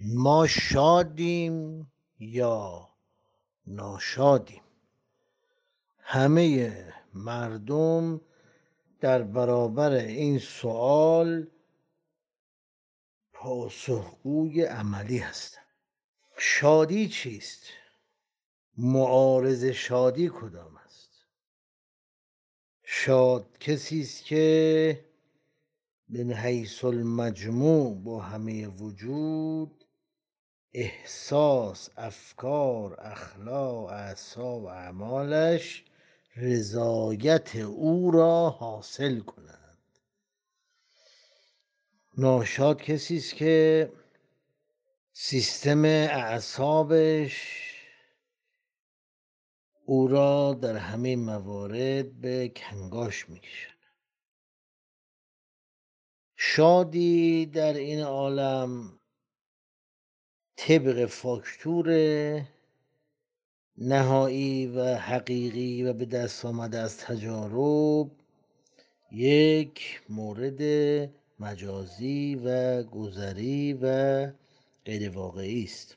ما شادیم یا ناشادیم. همه مردم در برابر این سوال پاسخگوی عملی هستند. شادی چیست؟ معارض شادی کدام است؟ شاد کسی است که من حیث المجموع با همه وجود احساس افکار اخلاق اعصاب اعمالش رضایت او را حاصل کنند. ناشاد کسی است که سیستم اعصابش او را در همه موارد به کنگاش می‌کشد. شادی در این عالم طبق فاکتور نهایی و حقیقی و به دست آمده از تجارب یک مورد مجازی و گذری و غیر واقعی است.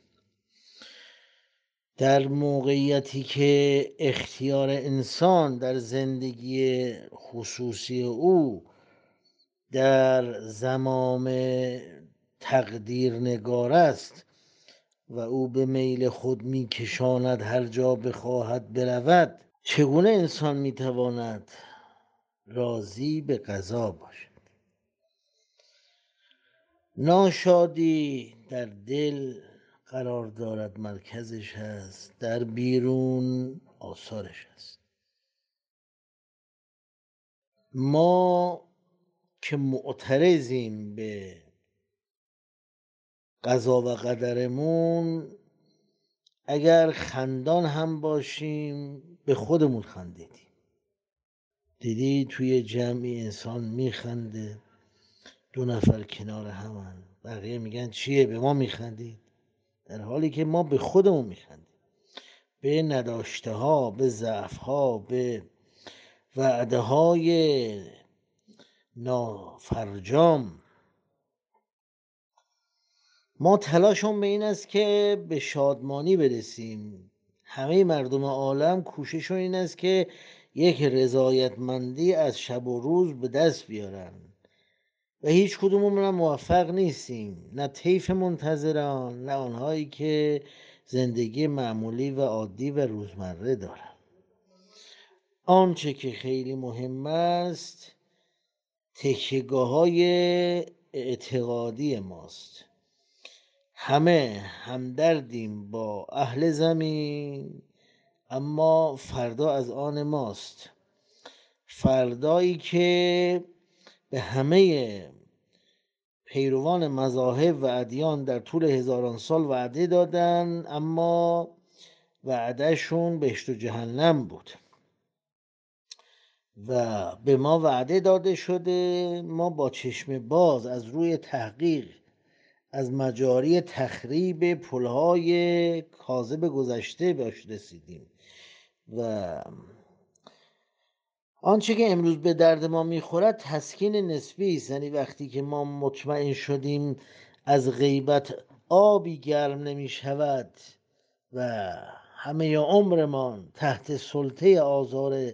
در موقعیتی که اختیار انسان در زندگی خصوصی او در زمام تقدیرنگار است و او به میل خود می کشاند هر جا بخواهد برود. چگونه انسان می تواند راضی به قضا باشد؟ ناشادی در دل قرار دارد مرکزش هست در بیرون آثارش هست. ما که معترضیم به قضا و قدرمون اگر خندان هم باشیم به خودمون خندیدیم. دیدی توی جمعی انسان میخنده دو نفر کنار همن. بقیه میگن چیه؟ به ما میخندید. در حالی که ما به خودمون میخندیم. به نداشته ها به ضعف ها به وعده های نافرجام ما تلاشمون به این است که به شادمانی برسیم. همه مردم عالم کوششون این است که یک رضایتمندی از شب و روز به دست بیارن. و هیچ کدوممون موفق نیستیم. نه طیف منتظران نه آنهایی که زندگی معمولی و عادی و روزمره دارن. آنچه که خیلی مهم است تکیهگاه های اعتقادی ماست. همه همدردیم با اهل زمین اما فردا از آن ماست. فردایی که به همه پیروان مذاهب و ادیان در طول هزاران سال وعده دادن اما وعدهشون بهشت و جهنم بود. و به ما وعده داده شده ما با چشم باز از روی تحقیق از مجاری تخریب پلهای کاذب گذشته بهش رسیدیم. و آنچه که امروز به درد ما می‌خورد تسکین نسبی است. یعنی وقتی که ما مطمئن شدیم از غیبت آبی گرم نمی شود و همه عمرمان تحت سلطه آزار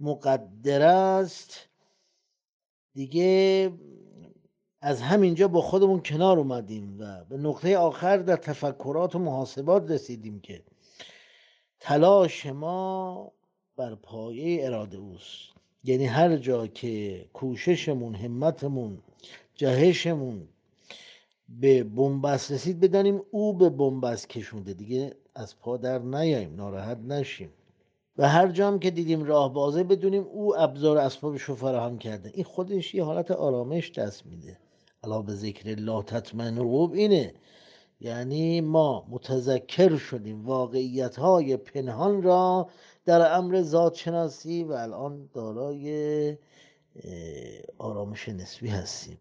مقدر است دیگه از همینجا با خودمون کنار اومدیم و به نقطه آخر در تفکرات و محاسبات رسیدیم که تلاش ما بر پایه اراده اوست. یعنی هر جا که کوششمون همتمون جهشمون به بنبست رسید بدانیم او به بنبست کشونده. دیگه از پا در نیاییم ناراحت نشیم. و هر جام که دیدیم راه بازه بدونیم او ابزار اسبابش رو فراهم کرده. این خودش یه حالت آرامش دست میده. علا به ذکر الله تطمئن القلوب اینه. یعنی ما متذکر شدیم واقعیت های پنهان را در امر ذات شناسی و الان دارای آرامش نسبی هستیم.